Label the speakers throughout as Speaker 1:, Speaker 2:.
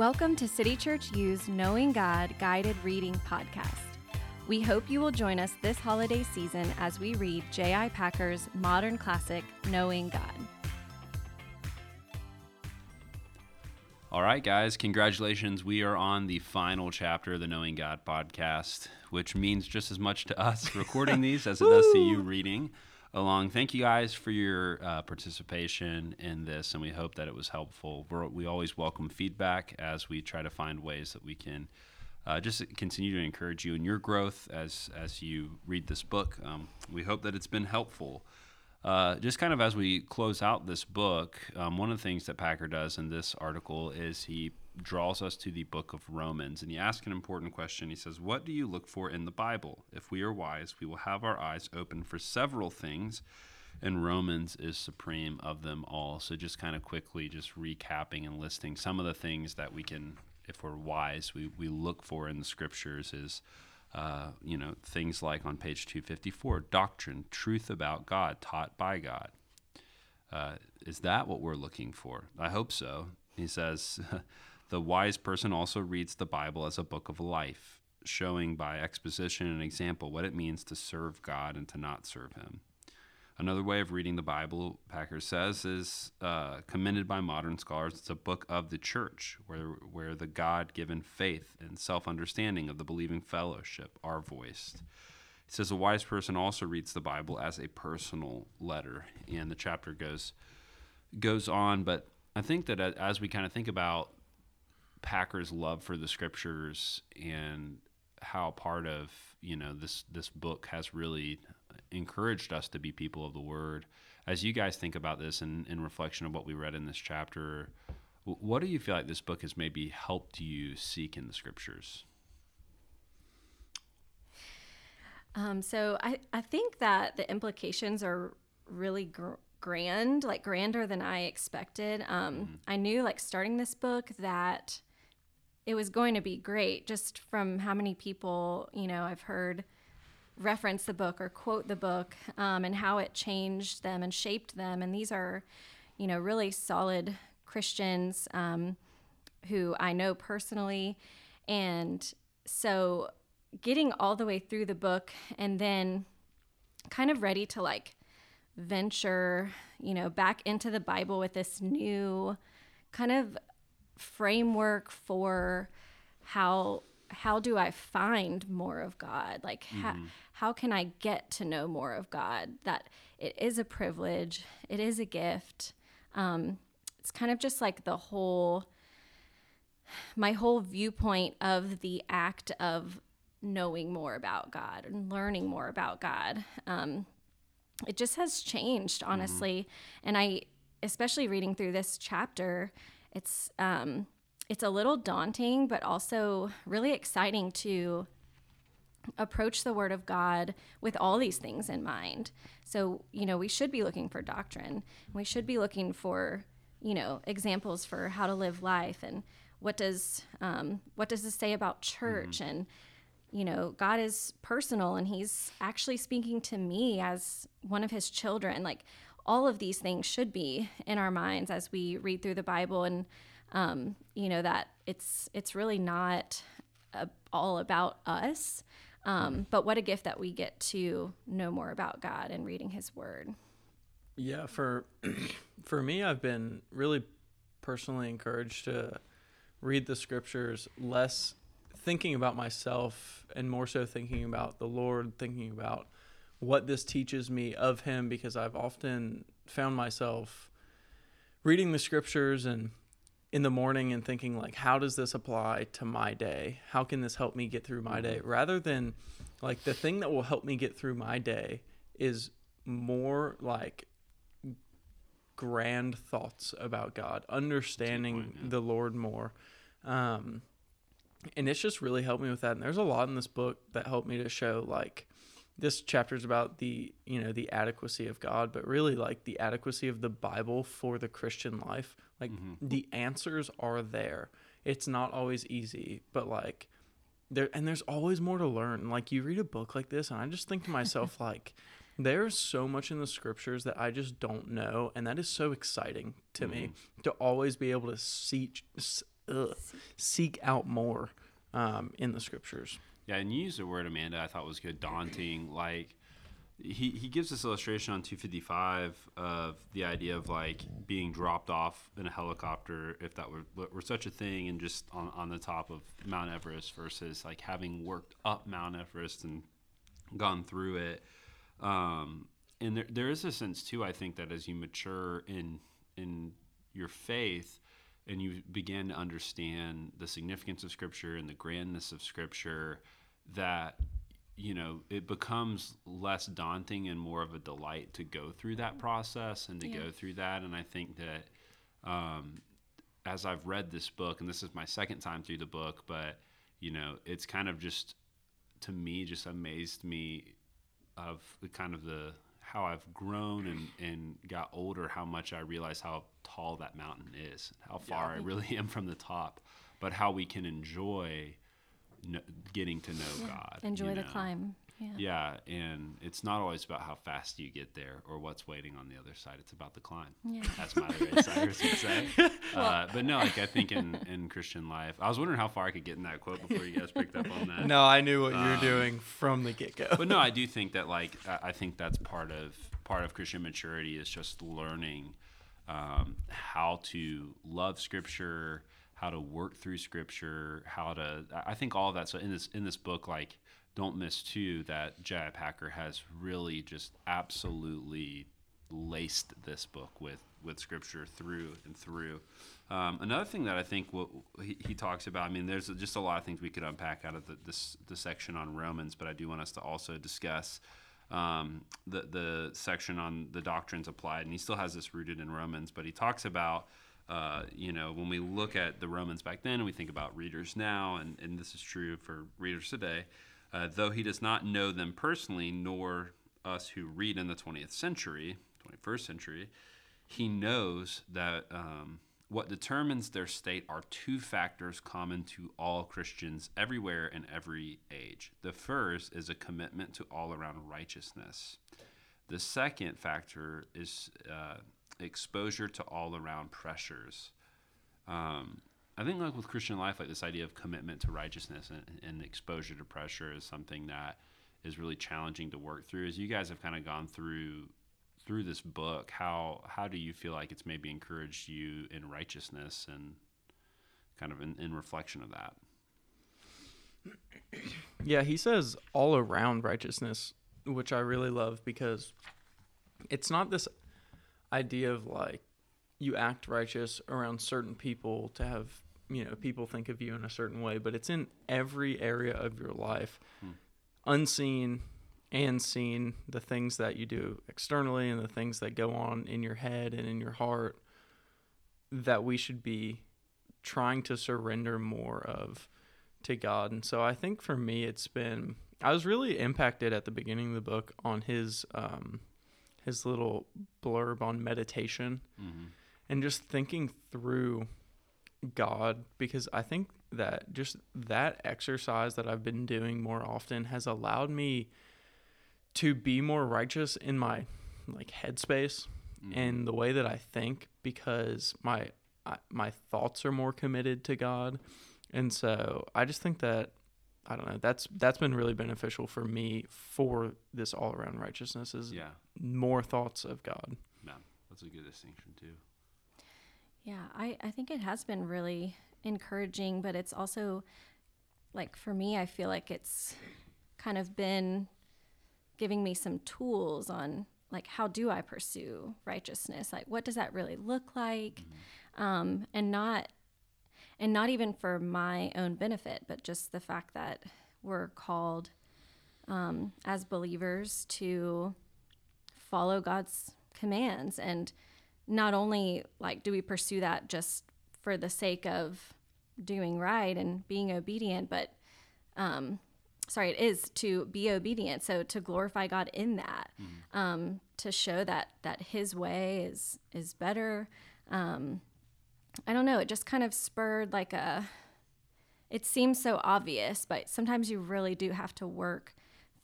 Speaker 1: Welcome to City Church U's Knowing God Guided Reading Podcast. We hope you will join us this holiday season as we read J.I. Packer's modern classic, Knowing God.
Speaker 2: All right, guys, congratulations. We are on the final chapter of the Knowing God podcast, which means just as much to us recording these as it does to you reading along. Thank you guys for your uh, participation in this, and we hope that it was helpful. We're, we always welcome feedback as we try to find ways that we can uh, just continue to encourage you in your growth as as you read this book. Um, we hope that it's been helpful. Uh, just kind of as we close out this book, um, one of the things that Packer does in this article is he draws us to the book of Romans and he asks an important question. He says, What do you look for in the Bible? If we are wise, we will have our eyes open for several things, and Romans is supreme of them all. So, just kind of quickly, just recapping and listing some of the things that we can, if we're wise, we, we look for in the scriptures is. Uh, you know, things like on page 254, doctrine, truth about God, taught by God. Uh, is that what we're looking for? I hope so. He says, the wise person also reads the Bible as a book of life, showing by exposition and example what it means to serve God and to not serve Him. Another way of reading the Bible, Packer says, is uh, commended by modern scholars. It's a book of the church, where where the God-given faith and self-understanding of the believing fellowship are voiced. He says a wise person also reads the Bible as a personal letter, and the chapter goes goes on. But I think that as we kind of think about Packer's love for the scriptures and how part of you know this this book has really encouraged us to be people of the word. As you guys think about this and in reflection of what we read in this chapter, what do you feel like this book has maybe helped you seek in the scriptures?
Speaker 1: Um, so I, I think that the implications are really gr- grand, like grander than I expected. Um, mm-hmm. I knew, like, starting this book that it was going to be great just from how many people, you know, I've heard reference the book or quote the book um, and how it changed them and shaped them. And these are, you know, really solid Christians um, who I know personally. And so getting all the way through the book and then kind of ready to like venture, you know, back into the Bible with this new kind of framework for how how do I find more of God? Like, mm-hmm. how, how can I get to know more of God? That it is a privilege, it is a gift. Um, it's kind of just like the whole, my whole viewpoint of the act of knowing more about God and learning more about God. Um, it just has changed, mm-hmm. honestly. Mm-hmm. And I, especially reading through this chapter, it's um, it's a little daunting, but also really exciting to approach the Word of God with all these things in mind. So, you know, we should be looking for doctrine. We should be looking for, you know, examples for how to live life and what does um, what does this say about church mm-hmm. and you know god is personal and he's actually speaking to me as one of his children like all of these things should be in our minds as we read through the bible and um, you know that it's it's really not a, all about us um, but what a gift that we get to know more about god and reading his word.
Speaker 3: Yeah for for me i've been really personally encouraged to read the scriptures less thinking about myself and more so thinking about the lord thinking about what this teaches me of him because i've often found myself reading the scriptures and in the morning and thinking like how does this apply to my day how can this help me get through my day mm-hmm. rather than like the thing that will help me get through my day is more like grand thoughts about God, understanding
Speaker 2: point, yeah.
Speaker 3: the Lord more. Um, and it's just really helped me with that. And there's a lot in this book that helped me to show like this chapter is about the you know the adequacy of God, but really like the adequacy of the Bible for the Christian life. Like the answers are there. It's not always easy, but like there and there's always more to learn. Like you read a book like this, and I just think to myself like. There's so much in the scriptures that I just don't know, and that is so exciting to me to always be able to seek ugh, seek out more um, in the scriptures.
Speaker 2: Yeah, and you used the word Amanda. I thought was good. Daunting. Like he he gives this illustration on 255 of the idea of like being dropped off in a helicopter, if that were were such a thing, and just on on the top of Mount Everest versus like having worked up Mount Everest and gone through it. Um, and there there is a sense too. I think that as you mature in in your faith and you begin to understand the significance of scripture and the grandness of scripture that you know it becomes less daunting and more of a delight to go through that process and to
Speaker 1: Yeah.
Speaker 2: go through that. And i think that um, as i've read this book and this is my second time through the book but you know it's kind of just to me just amazed me of the kind of the how I've grown and, and got older, how much I realize how tall that mountain is, how far I really am from the top, but how we can enjoy kn- getting to know God.
Speaker 1: Enjoy
Speaker 2: you
Speaker 1: the
Speaker 2: know?
Speaker 1: climb. Yeah.
Speaker 2: Yeah, and it's not always about how fast you get there or what's waiting on the other side. It's about the climb.
Speaker 1: Yeah.
Speaker 2: As Miley Ray Cyrus would say. Uh, but no, like I think in, in Christian life, I was wondering how far I could get in that quote before you guys picked up on that.
Speaker 3: No, I knew what you were doing from the get go.
Speaker 2: but no, I do think that like I I think that's part of part of Christian maturity is just learning um, how to love Scripture, how to work through Scripture, how to. I- think all of that. So in this in this book, like don't miss too that J.I. Packer has really just absolutely laced this book with with scripture through and through. Um, another thing that I think what he, he talks about, I mean, there's just a lot of things we could unpack out of the, this the section on Romans, but I do want us to also discuss um, the the section on the doctrines applied, and he still has this rooted in Romans, but he talks about. Uh, you know, when we look at the Romans back then, and we think about readers now, and, and this is true for readers today, uh, though he does not know them personally, nor us who read in the 20th century, 21st century, he knows that um, what determines their state are two factors common to all Christians everywhere in every age. The first is a commitment to all around righteousness. The second factor is uh, exposure to all around pressures. Um, I think, like with Christian life, like this idea of commitment to righteousness and, and exposure to pressure is something that is really challenging to work through. As you guys have kind of gone through through this book, how how do you feel like it's maybe encouraged you in righteousness and kind of in, in reflection of that?
Speaker 3: Yeah, he says all around righteousness, which I really love because it's not this idea of like you act righteous around certain people to have, you know, people think of you in a certain way, but it's in every area of your life, unseen and seen, the things that you do externally and the things that go on in your head and in your heart that we should be trying to surrender more of to God. And so I think for me, it's been I was really impacted at the beginning of the book on his um, his little blurb on meditation mm-hmm. and just thinking through God because I think that just that exercise that I've been doing more often has allowed me to be more righteous in my like headspace mm-hmm. and the way that I think because my I, my thoughts are more committed to God. And so I just think that I don't know that's that's been really beneficial for me for this all around righteousness is
Speaker 2: Yeah,
Speaker 3: more thoughts of God.
Speaker 2: yeah, that's a good distinction too.
Speaker 1: Yeah, I, I think it has been really encouraging, but it's also like for me, I feel like it's kind of been giving me some tools on like how do I pursue righteousness? Like what does that really look like? Um, and not and not even for my own benefit, but just the fact that we're called um, as believers to follow God's commands and not only like do we pursue that just for the sake of doing right and being obedient, but um, sorry, it is to be obedient. So to glorify God in that, mm-hmm. um, to show that that His way is is better. Um, I don't know. It just kind of spurred like a. It seems so obvious, but sometimes you really do have to work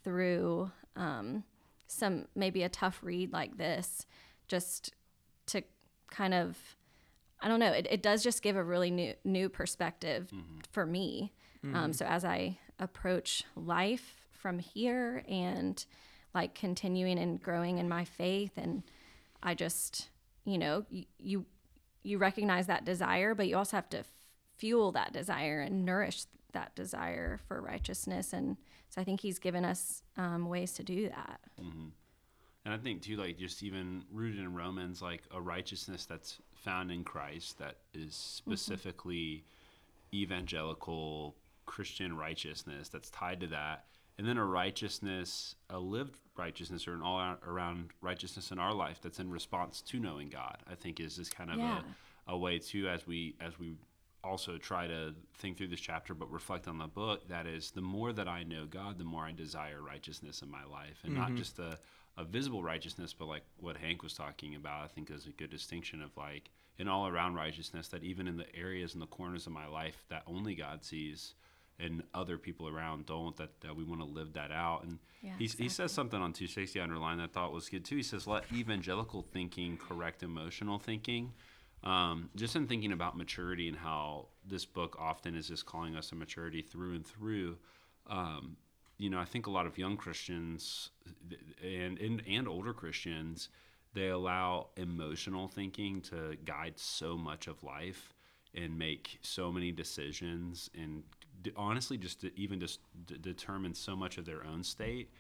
Speaker 1: through um, some maybe a tough read like this, just to kind of. I don't know. It, it does just give a really new new perspective mm-hmm. for me. Um, mm-hmm. so as I approach life from here and like continuing and growing in my faith and I just you know you you recognize that desire but you also have to f- fuel that desire and nourish that desire for righteousness and so I think he's given us um, ways to do that mm-hmm.
Speaker 2: and I think too like just even rooted in Romans like a righteousness that's found in Christ that is mm-hmm. specifically mm-hmm. evangelical Christian righteousness that's tied to that, and then a righteousness, a lived righteousness, or an all around righteousness in our life that's in response to knowing God. I think is just kind of yeah. a, a way too as we as we also try to think through this chapter but reflect on the book that is the more that i know god the more i desire righteousness in my life and mm-hmm. not just a, a visible righteousness but like what hank was talking about i think is a good distinction of like an all around righteousness that even in the areas and the corners of my life that only god sees and other people around don't that, that we want to live that out. And yeah, exactly. he says something on 260 underline that thought was good too. He says let evangelical thinking correct emotional thinking. Um, just in thinking about maturity and how this book often is just calling us to maturity through and through um, you know i think a lot of young christians and, and and older christians they allow emotional thinking to guide so much of life and make so many decisions and honestly just to even just d- determine so much of their own state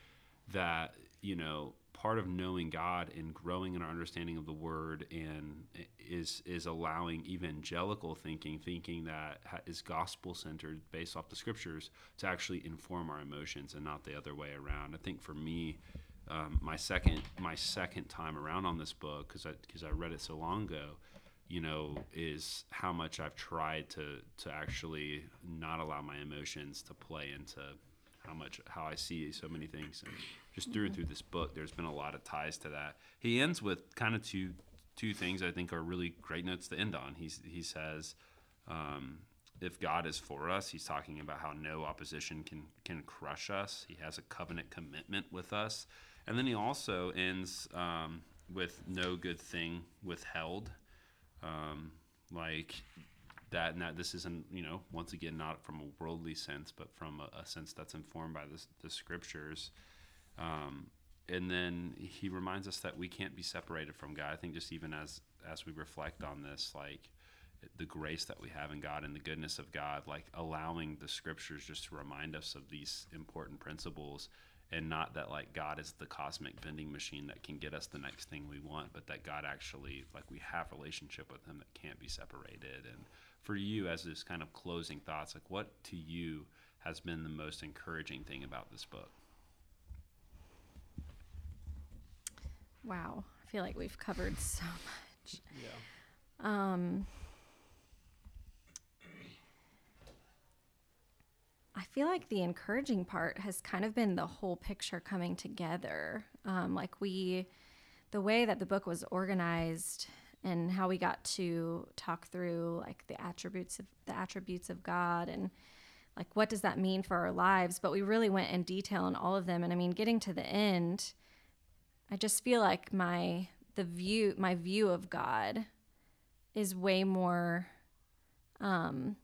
Speaker 2: that you know part of knowing God and growing in our understanding of the Word and is is allowing evangelical thinking, thinking that is gospel centered, based off the Scriptures, to actually inform our emotions and not the other way around. I think for me, um, my second my second time around on this book because I because I read it so long ago, you know, is how much I've tried to to actually not allow my emotions to play into how much how I see so many things. And just through and through this book, there's been a lot of ties to that. He ends with kind of two two things I think are really great notes to end on. He's he says. Um, if God is for us, he's talking about how no opposition can can crush us. He has a covenant commitment with us, and then he also ends um, with no good thing withheld um, like that and that this isn't you know once again not from a worldly sense but from a, a sense that's informed by the, the scriptures. Um, and then he reminds us that we can't be separated from god. I think just even as as we reflect on this like the grace that we have in god and the goodness of god like allowing the scriptures just to remind us of these important principles and not that like God is the cosmic vending machine that can get us the next thing we want, but that God actually like we have relationship with Him that can't be separated. And for you, as this kind of closing thoughts, like what to you has been the most encouraging thing about this book?
Speaker 1: Wow, I feel like we've covered so much.
Speaker 2: Yeah.
Speaker 1: Um. I feel like the encouraging part has kind of been the whole picture coming together. Um, like we, the way that the book was organized and how we got to talk through like the attributes of the attributes of God and like what does that mean for our lives. But we really went in detail on all of them. And I mean, getting to the end, I just feel like my the view my view of God is way more um,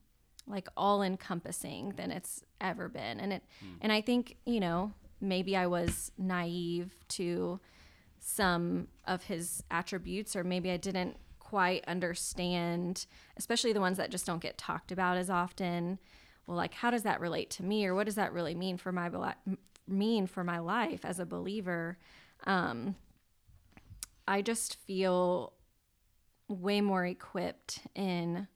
Speaker 1: like all encompassing than it's ever been. And it mm. and I think, you know, maybe I was naive to some of his attributes or maybe I didn't quite understand, especially the ones that just don't get talked about as often. Well, like how does that relate to me or what does that really mean for my mean for my life as a believer? Um, I just feel way more equipped in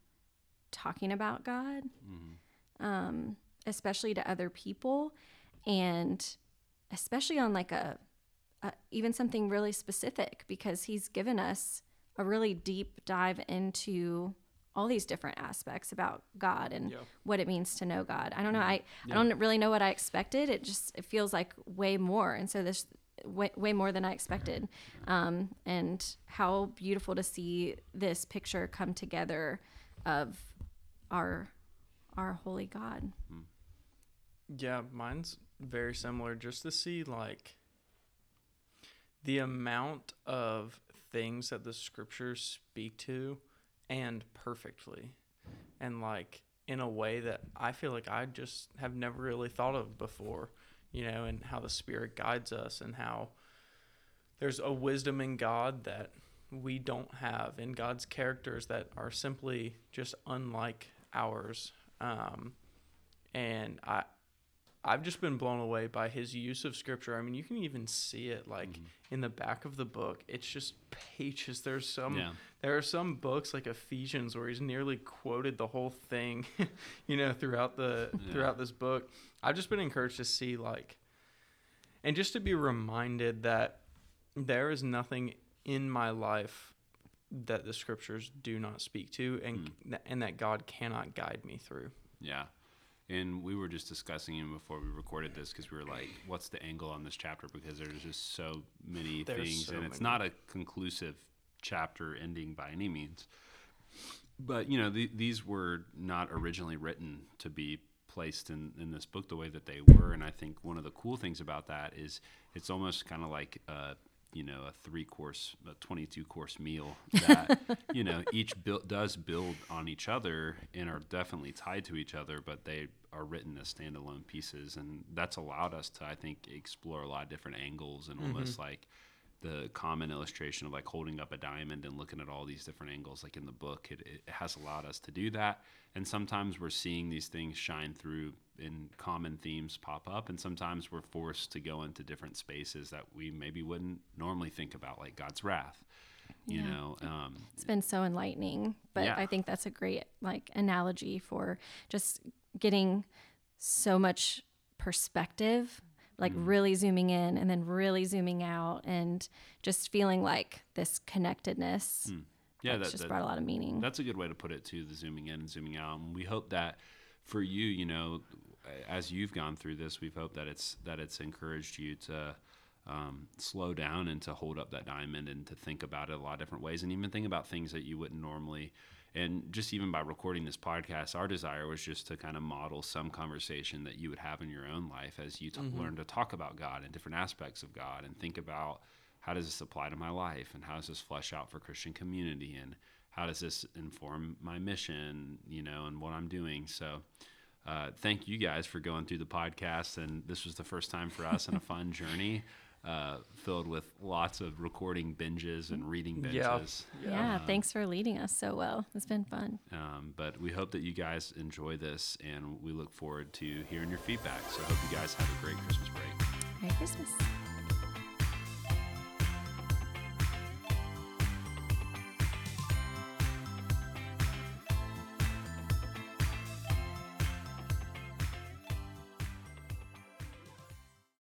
Speaker 1: talking about God, mm-hmm. um, especially to other people, and especially on like a, a even something really specific because He's given us a really deep dive into all these different aspects about God and
Speaker 3: Yeah.
Speaker 1: what it means to know God. I don't know. I,
Speaker 3: Yeah.
Speaker 1: I don't really know what I expected. It just it feels like way more, and so there's way, way more than I expected. Um, and how beautiful to see this picture come together of our our holy God. Hmm.
Speaker 3: Yeah, mine's very similar. Just to see like the amount of things that the scriptures speak to and perfectly and like in a way that I feel like I just have never really thought of before, you know, and how the spirit guides us and how there's a wisdom in God that we don't have in God's characters that are simply just unlike ours. Um, and I I've just been blown away by his use of scripture. I mean, you can even see it like in the back of the book. It's just pages. There's some
Speaker 2: Yeah.
Speaker 3: there are some books like Ephesians where he's nearly quoted the whole thing, you know, throughout the
Speaker 2: Yeah.
Speaker 3: throughout this book. I've just been encouraged to see like and just to be reminded that there is nothing in my life that the scriptures do not speak to and and that God cannot guide me through.
Speaker 2: Yeah. And we were just discussing it before we recorded this because we were like, what's the angle on this chapter? Because there's just so many
Speaker 3: There's
Speaker 2: things,
Speaker 3: so
Speaker 2: and it's not a conclusive chapter ending by any means. But, you know, the, these were not originally written to be placed in, in this book the way that they were. And I think one of the cool things about that is it's almost kind of like, uh, you know, a three course, a 22 course meal that, you know, each build, does build on each other and are definitely tied to each other, but they are written as standalone pieces. And that's allowed us to, I think, explore a lot of different angles and almost mm-hmm. like the common illustration of like holding up a diamond and looking at all these different angles like in the book it, it has allowed us to do that and sometimes we're seeing these things shine through and common themes pop up and sometimes we're forced to go into different spaces that we maybe wouldn't normally think about like god's wrath you
Speaker 1: Yeah.
Speaker 2: know um,
Speaker 1: It's been so enlightening, but
Speaker 2: Yeah.
Speaker 1: I think that's a great like analogy for just getting so much perspective, like
Speaker 2: Mm.
Speaker 1: really zooming in and then really zooming out and just feeling like this connectedness.
Speaker 2: Hmm. yeah that,
Speaker 1: just
Speaker 2: that-
Speaker 1: brought a lot of meaning.
Speaker 2: That's a good way to put it too, the zooming in and zooming out. And we hope that for you, you know, as you've gone through this, we've hoped that it's that it's encouraged you to um, slow down and to hold up that diamond and to think about it a lot of different ways and even think about things that you wouldn't normally and just even by recording this podcast our desire was just to kind of model some conversation that you would have in your own life as you t- learn to talk about god and different aspects of god and think about how does this apply to my life and how does this flesh out for christian community and how does this inform my mission you know and what i'm doing. So uh, thank you guys for going through the podcast and this was the first time for us and a fun journey uh, filled with lots of recording binges and reading
Speaker 3: Yeah.
Speaker 2: binges
Speaker 1: yeah, thanks for leading us so well. It's been fun.
Speaker 2: um, but we hope that you guys enjoy this and we look forward to hearing your feedback so i hope you guys have a great christmas break
Speaker 1: Merry Christmas.